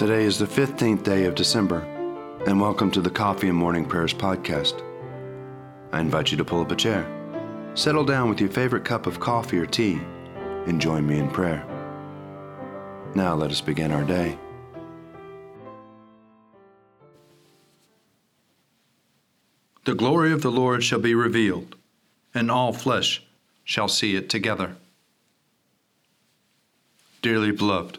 Today is the 15th day of December, and welcome to the Coffee and Morning Prayers podcast. I invite you to pull up a chair, settle down with your favorite cup of coffee or tea, and join me in prayer. Now let us begin our day. The glory of the Lord shall be revealed, and all flesh shall see it together. Dearly beloved,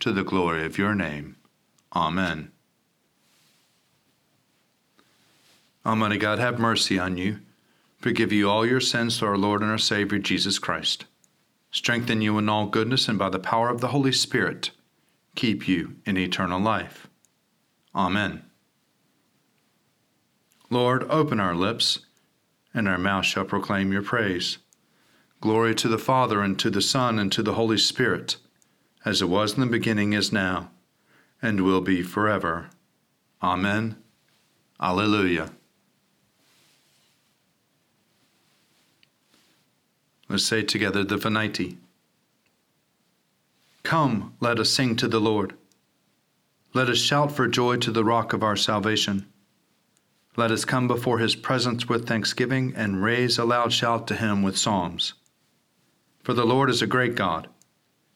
to the glory of your name. Amen. Almighty God, have mercy on you, forgive you all your sins through our Lord and our Savior Jesus Christ, strengthen you in all goodness, and by the power of the Holy Spirit, keep you in eternal life. Amen. Lord, open our lips, and our mouth shall proclaim your praise. Glory to the Father, and to the Son, and to the Holy Spirit, as it was in the beginning, is now and will be forever. Amen. Alleluia. Let's say together the Venite. Come, let us sing to the Lord. Let us shout for joy to the rock of our salvation. Let us come before his presence with thanksgiving and raise a loud shout to him with psalms. For the Lord is a great God,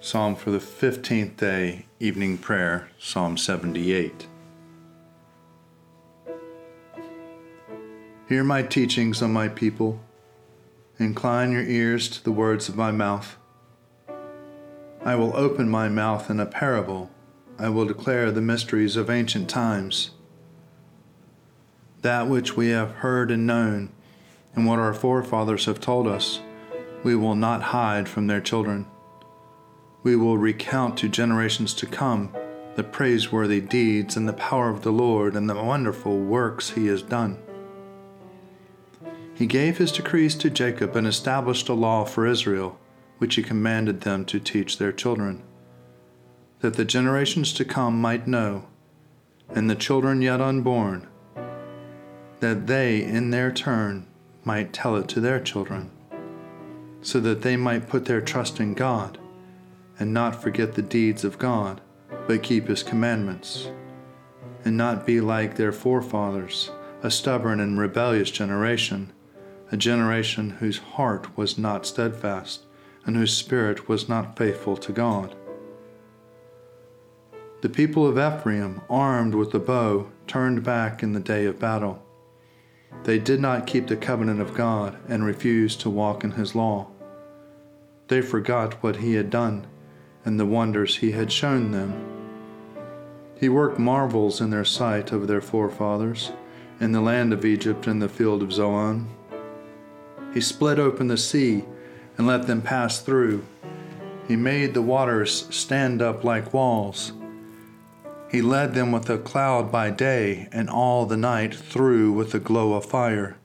Psalm for the 15th day, evening prayer, Psalm 78. Hear my teachings, O my people. Incline your ears to the words of my mouth. I will open my mouth in a parable. I will declare the mysteries of ancient times. That which we have heard and known, and what our forefathers have told us, we will not hide from their children we will recount to generations to come the praiseworthy deeds and the power of the Lord and the wonderful works he has done. He gave his decrees to Jacob and established a law for Israel, which he commanded them to teach their children, that the generations to come might know, and the children yet unborn, that they in their turn might tell it to their children, so that they might put their trust in God and not forget the deeds of God, but keep his commandments, and not be like their forefathers, a stubborn and rebellious generation, a generation whose heart was not steadfast, and whose spirit was not faithful to God. The people of Ephraim, armed with the bow, turned back in the day of battle. They did not keep the covenant of God and refused to walk in his law. They forgot what he had done and the wonders he had shown them. He worked marvels in their sight of their forefathers, in the land of Egypt and the field of Zoan. He split open the sea and let them pass through. He made the waters stand up like walls. He led them with a cloud by day, and all the night through with a glow of fire.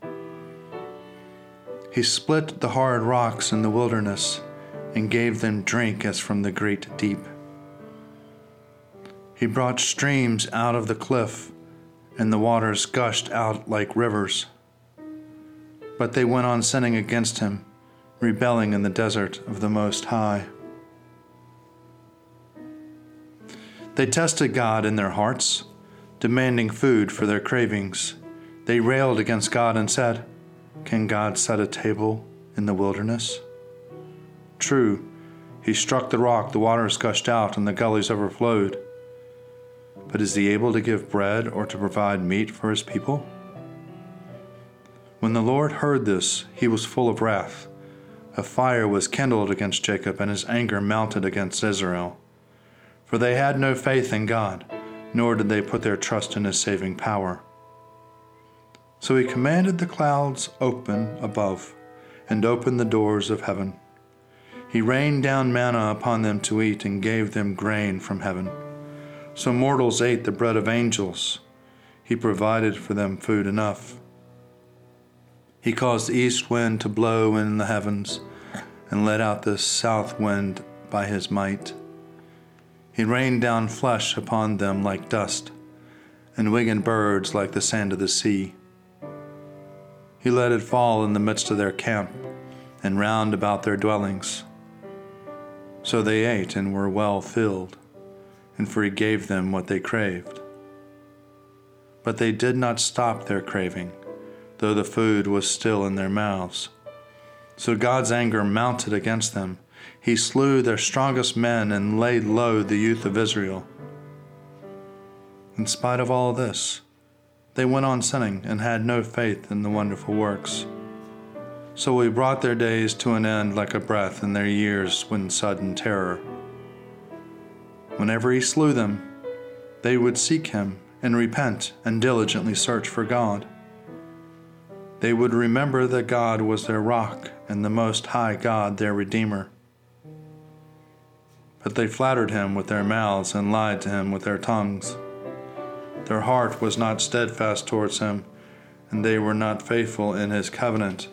He split the hard rocks in the wilderness and gave them drink as from the great deep. He brought streams out of the cliff, and the waters gushed out like rivers. But they went on sinning against him, rebelling in the desert of the Most High. They tested God in their hearts, demanding food for their cravings. They railed against God and said, Can God set a table in the wilderness? True, he struck the rock, the waters gushed out, and the gullies overflowed. But is he able to give bread or to provide meat for his people? When the Lord heard this, he was full of wrath. A fire was kindled against Jacob, and his anger mounted against Israel. For they had no faith in God, nor did they put their trust in his saving power. So he commanded the clouds open above, and opened the doors of heaven he rained down manna upon them to eat and gave them grain from heaven. So mortals ate the bread of angels. He provided for them food enough. He caused the east wind to blow in the heavens and let out the south wind by his might. He rained down flesh upon them like dust, and winged birds like the sand of the sea. He let it fall in the midst of their camp and round about their dwellings. So they ate and were well filled, and for he gave them what they craved. But they did not stop their craving, though the food was still in their mouths. So God's anger mounted against them. He slew their strongest men and laid low the youth of Israel. In spite of all this, they went on sinning and had no faith in the wonderful works. So we brought their days to an end like a breath, and their years when sudden terror. Whenever he slew them, they would seek him and repent and diligently search for God. They would remember that God was their rock and the Most High God their Redeemer. But they flattered him with their mouths and lied to him with their tongues. Their heart was not steadfast towards him, and they were not faithful in his covenant.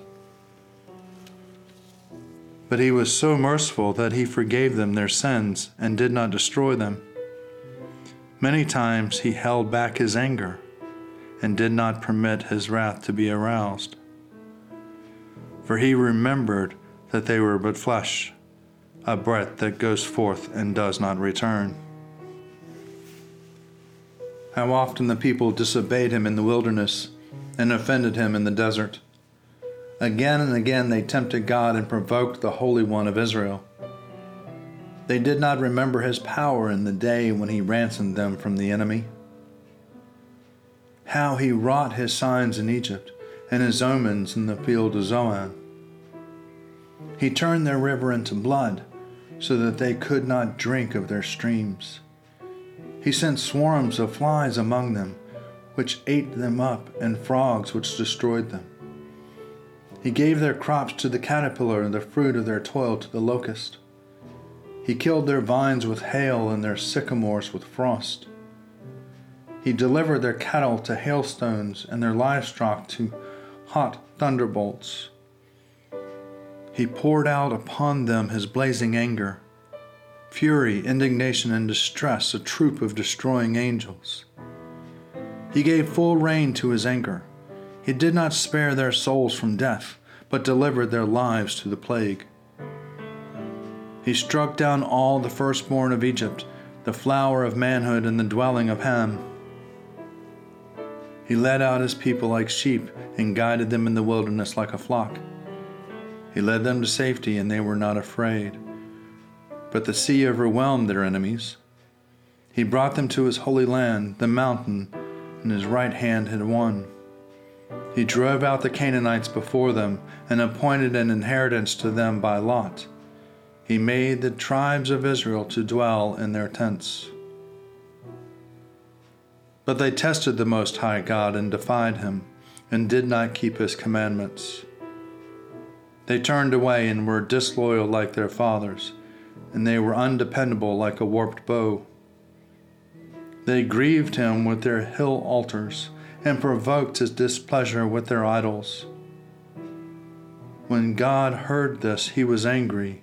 But he was so merciful that he forgave them their sins and did not destroy them. Many times he held back his anger and did not permit his wrath to be aroused. For he remembered that they were but flesh, a breath that goes forth and does not return. How often the people disobeyed him in the wilderness and offended him in the desert. Again and again they tempted God and provoked the Holy One of Israel. They did not remember his power in the day when he ransomed them from the enemy. How he wrought his signs in Egypt and his omens in the field of Zoan. He turned their river into blood so that they could not drink of their streams. He sent swarms of flies among them, which ate them up, and frogs which destroyed them. He gave their crops to the caterpillar and the fruit of their toil to the locust. He killed their vines with hail and their sycamores with frost. He delivered their cattle to hailstones and their livestock to hot thunderbolts. He poured out upon them his blazing anger, fury, indignation, and distress, a troop of destroying angels. He gave full rein to his anger he did not spare their souls from death, but delivered their lives to the plague. He struck down all the firstborn of Egypt, the flower of manhood and the dwelling of Ham. He led out his people like sheep and guided them in the wilderness like a flock. He led them to safety, and they were not afraid. But the sea overwhelmed their enemies. He brought them to his holy land, the mountain, and his right hand had won. He drove out the Canaanites before them and appointed an inheritance to them by lot. He made the tribes of Israel to dwell in their tents. But they tested the Most High God and defied him, and did not keep his commandments. They turned away and were disloyal like their fathers, and they were undependable like a warped bow. They grieved him with their hill altars and provoked his displeasure with their idols. When God heard this, he was angry,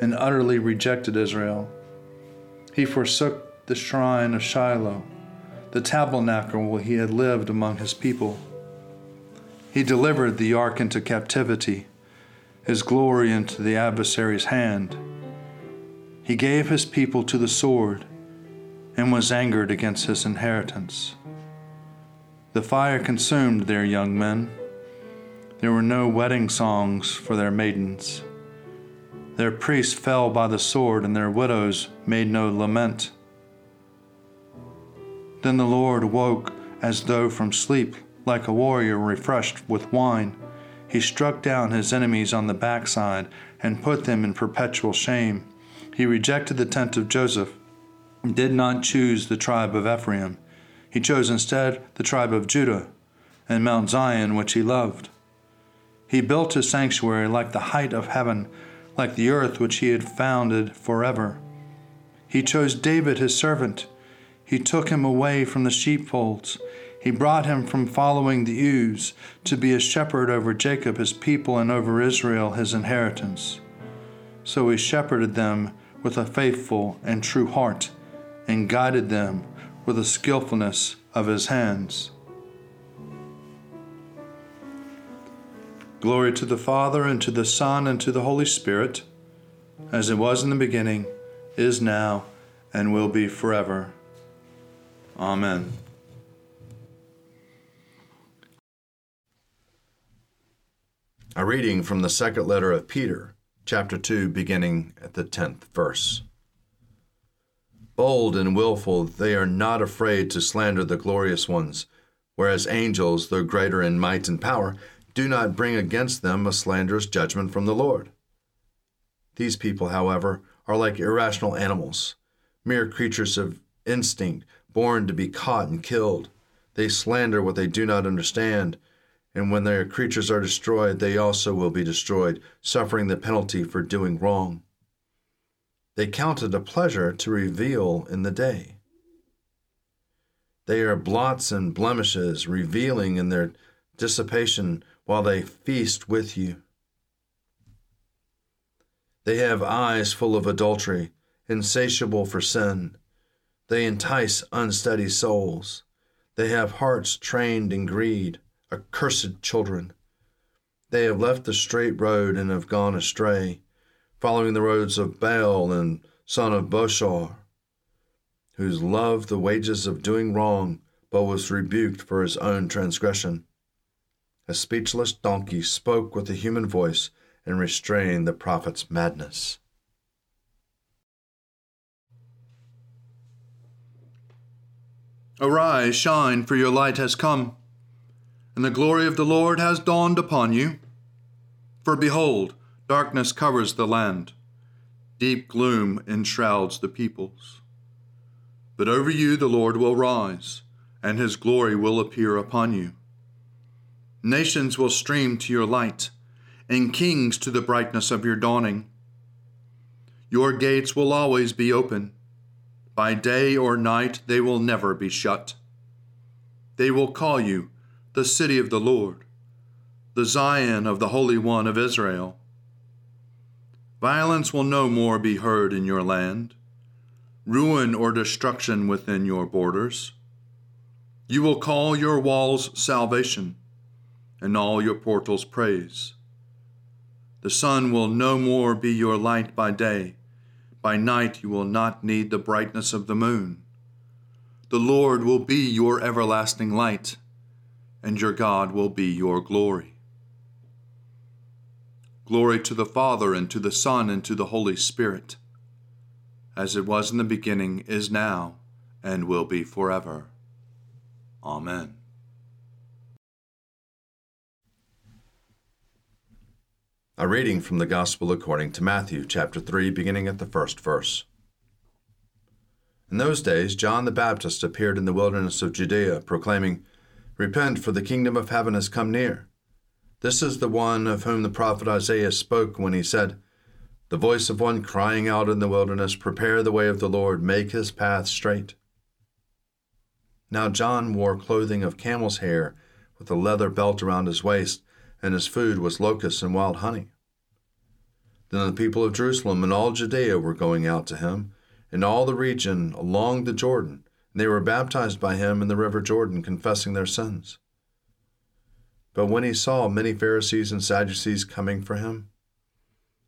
and utterly rejected Israel. He forsook the shrine of Shiloh, the tabernacle where he had lived among his people. He delivered the ark into captivity, his glory into the adversary's hand. He gave his people to the sword and was angered against his inheritance. The fire consumed their young men. There were no wedding songs for their maidens. Their priests fell by the sword, and their widows made no lament. Then the Lord woke as though from sleep, like a warrior refreshed with wine. He struck down his enemies on the backside and put them in perpetual shame. He rejected the tent of Joseph, and did not choose the tribe of Ephraim. He chose instead the tribe of Judah and Mount Zion, which he loved. He built his sanctuary like the height of heaven like the earth which he had founded forever. He chose David his servant. He took him away from the sheepfolds. He brought him from following the ewes to be a shepherd over Jacob his people and over Israel his inheritance. So he shepherded them with a faithful and true heart and guided them with the skillfulness of his hands. Glory to the Father, and to the Son, and to the Holy Spirit, as it was in the beginning, is now, and will be forever. Amen. A reading from the second letter of Peter, chapter 2, beginning at the 10th verse. Bold and wilful, they are not afraid to slander the glorious ones, whereas angels, though greater in might and power, do not bring against them a slanderous judgment from the Lord. These people, however, are like irrational animals, mere creatures of instinct, born to be caught and killed. They slander what they do not understand, and when their creatures are destroyed, they also will be destroyed, suffering the penalty for doing wrong. They count it a pleasure to reveal in the day. They are blots and blemishes, revealing in their dissipation while they feast with you. They have eyes full of adultery, insatiable for sin. They entice unsteady souls. They have hearts trained in greed, accursed children. They have left the straight road and have gone astray, following the roads of Balaam son of Bosor, whose loved the wages of doing wrong, but was rebuked for his own transgression. A speechless donkey spoke with a human voice and restrained the prophet's madness. Arise, shine, for your light has come, and the glory of the Lord has dawned upon you. For behold, darkness covers the land, deep gloom enshrouds the peoples. But over you the Lord will rise, and his glory will appear upon you. Nations will stream to your light, and kings to the brightness of your dawning. Your gates will always be open. By day or night they will never be shut. They will call you the city of the Lord, the Zion of the Holy One of Israel. Violence will no more be heard in your land, ruin or destruction within your borders. You will call your walls salvation and all your portals praise. The sun will no more be your light by day. By night you will not need the brightness of the moon. The Lord will be your everlasting light, and your God will be your glory. Glory to the Father, and to the Son, and to the Holy Spirit, as it was in the beginning, is now, and will be forever. Amen. A reading from the Gospel according to Matthew, chapter 3, beginning at the first verse. In those days, John the Baptist appeared in the wilderness of Judea, proclaiming, Repent, for the kingdom of heaven has come near. This is the one of whom the prophet Isaiah spoke when he said, The voice of one crying out in the wilderness, Prepare the way of the Lord, make his path straight. Now John wore clothing of camel's hair, with a leather belt around his waist and his food was locusts and wild honey. Then the people of Jerusalem and all Judea were going out to him, and all the region along the Jordan. And they were baptized by him in the river Jordan, confessing their sins. But when he saw many Pharisees and Sadducees coming for him,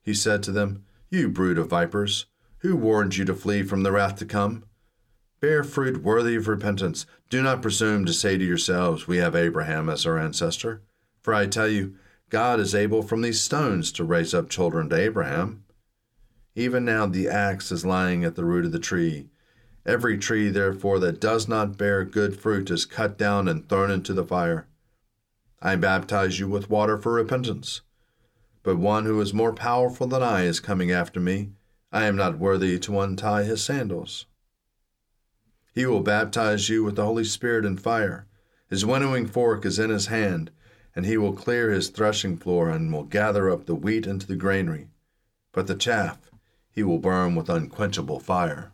he said to them, You brood of vipers, who warned you to flee from the wrath to come? Bear fruit worthy of repentance. Do not presume to say to yourselves, We have Abraham as our ancestor. For I tell you, God is able from these stones to raise up children to Abraham. Even now the axe is lying at the root of the tree. Every tree, therefore, that does not bear good fruit is cut down and thrown into the fire. I baptize you with water for repentance. But one who is more powerful than I is coming after me. I am not worthy to untie his sandals. He will baptize you with the Holy Spirit and fire. His winnowing fork is in his hand and he will clear his threshing floor and will gather up the wheat into the granary, but the chaff he will burn with unquenchable fire.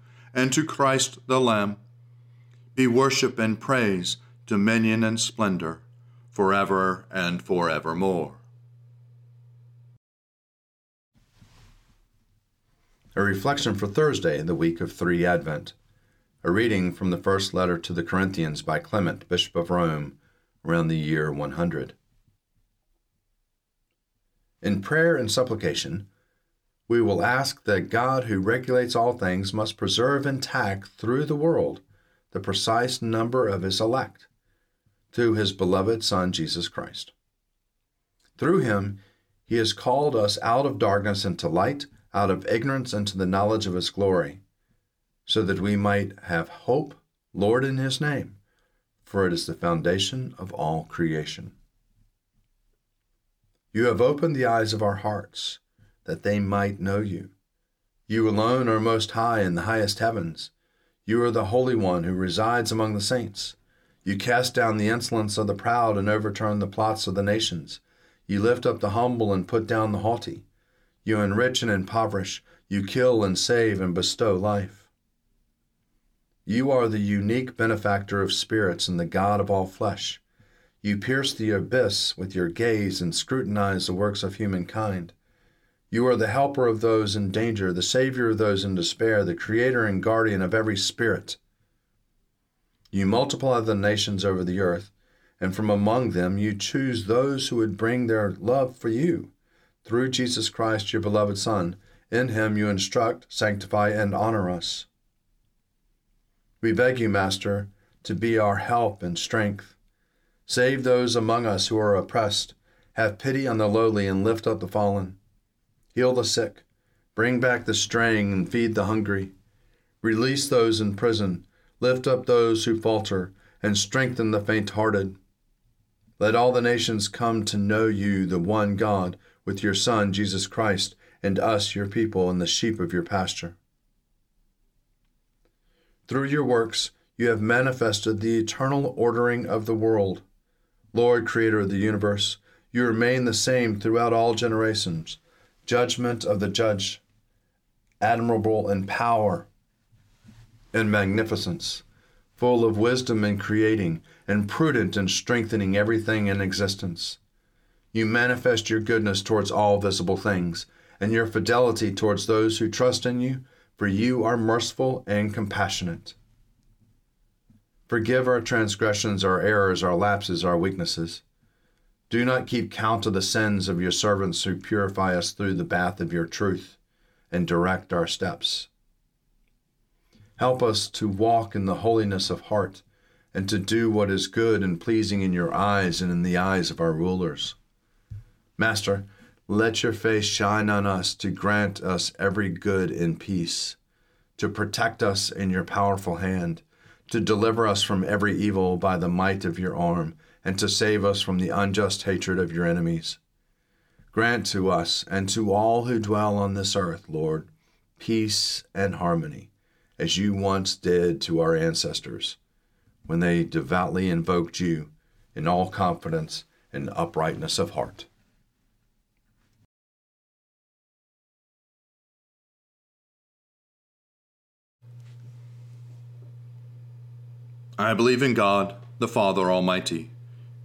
and to Christ the Lamb, be worship and praise, dominion and splendor, forever and forevermore. A reflection for Thursday the week of three Advent. A reading from the first letter to the Corinthians by Clement, Bishop of Rome, around the year 100. In prayer and supplication, we will ask that God, who regulates all things, must preserve intact through the world the precise number of his elect, through his beloved Son, Jesus Christ. Through him, he has called us out of darkness into light, out of ignorance into the knowledge of his glory so that we might have hope, Lord, in his name, for it is the foundation of all creation. You have opened the eyes of our hearts, that they might know you. You alone are most high in the highest heavens. You are the Holy One who resides among the saints. You cast down the insolence of the proud and overturn the plots of the nations. You lift up the humble and put down the haughty. You enrich and impoverish. You kill and save and bestow life. You are the unique benefactor of spirits and the God of all flesh. You pierce the abyss with your gaze and scrutinize the works of humankind. You are the helper of those in danger, the savior of those in despair, the creator and guardian of every spirit. You multiply the nations over the earth, and from among them you choose those who would bring their love for you. Through Jesus Christ, your beloved Son, in him you instruct, sanctify, and honor us. We beg you, Master, to be our help and strength. Save those among us who are oppressed. Have pity on the lowly and lift up the fallen. Heal the sick. Bring back the straying and feed the hungry. Release those in prison. Lift up those who falter and strengthen the faint hearted. Let all the nations come to know you, the one God, with your Son, Jesus Christ, and us, your people, and the sheep of your pasture. Through your works, you have manifested the eternal ordering of the world. Lord, Creator of the universe, you remain the same throughout all generations. Judgment of the judge, admirable in power and magnificence, full of wisdom in creating, and prudent in strengthening everything in existence. You manifest your goodness towards all visible things, and your fidelity towards those who trust in you for you are merciful and compassionate. Forgive our transgressions, our errors, our lapses, our weaknesses. Do not keep count of the sins of your servants who purify us through the bath of your truth and direct our steps. Help us to walk in the holiness of heart and to do what is good and pleasing in your eyes and in the eyes of our rulers. Master, let your face shine on us to grant us every good in peace, to protect us in your powerful hand, to deliver us from every evil by the might of your arm, and to save us from the unjust hatred of your enemies. Grant to us and to all who dwell on this earth, Lord, peace and harmony, as you once did to our ancestors, when they devoutly invoked you in all confidence and uprightness of heart. I believe in God, the Father Almighty,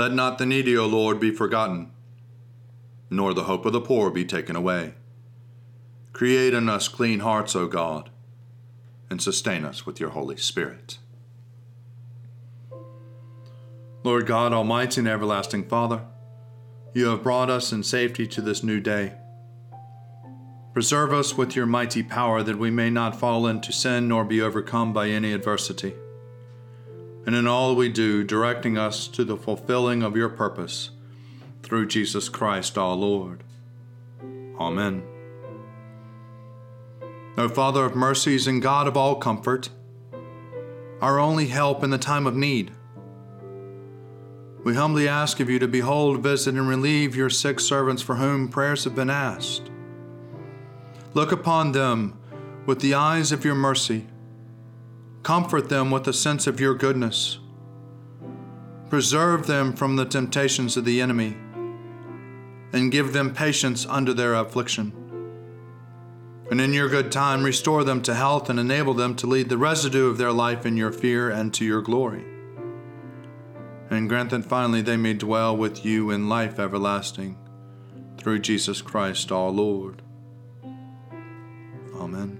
Let not the needy, O Lord, be forgotten, nor the hope of the poor be taken away. Create in us clean hearts, O God, and sustain us with your Holy Spirit. Lord God, Almighty and everlasting Father, you have brought us in safety to this new day. Preserve us with your mighty power that we may not fall into sin nor be overcome by any adversity and in all we do, directing us to the fulfilling of your purpose through Jesus Christ our Lord. Amen. O Father of mercies and God of all comfort, our only help in the time of need, we humbly ask of you to behold, visit, and relieve your sick servants for whom prayers have been asked. Look upon them with the eyes of your mercy Comfort them with a sense of your goodness. Preserve them from the temptations of the enemy, and give them patience under their affliction. And in your good time, restore them to health and enable them to lead the residue of their life in your fear and to your glory. And grant that finally they may dwell with you in life everlasting, through Jesus Christ our Lord. Amen.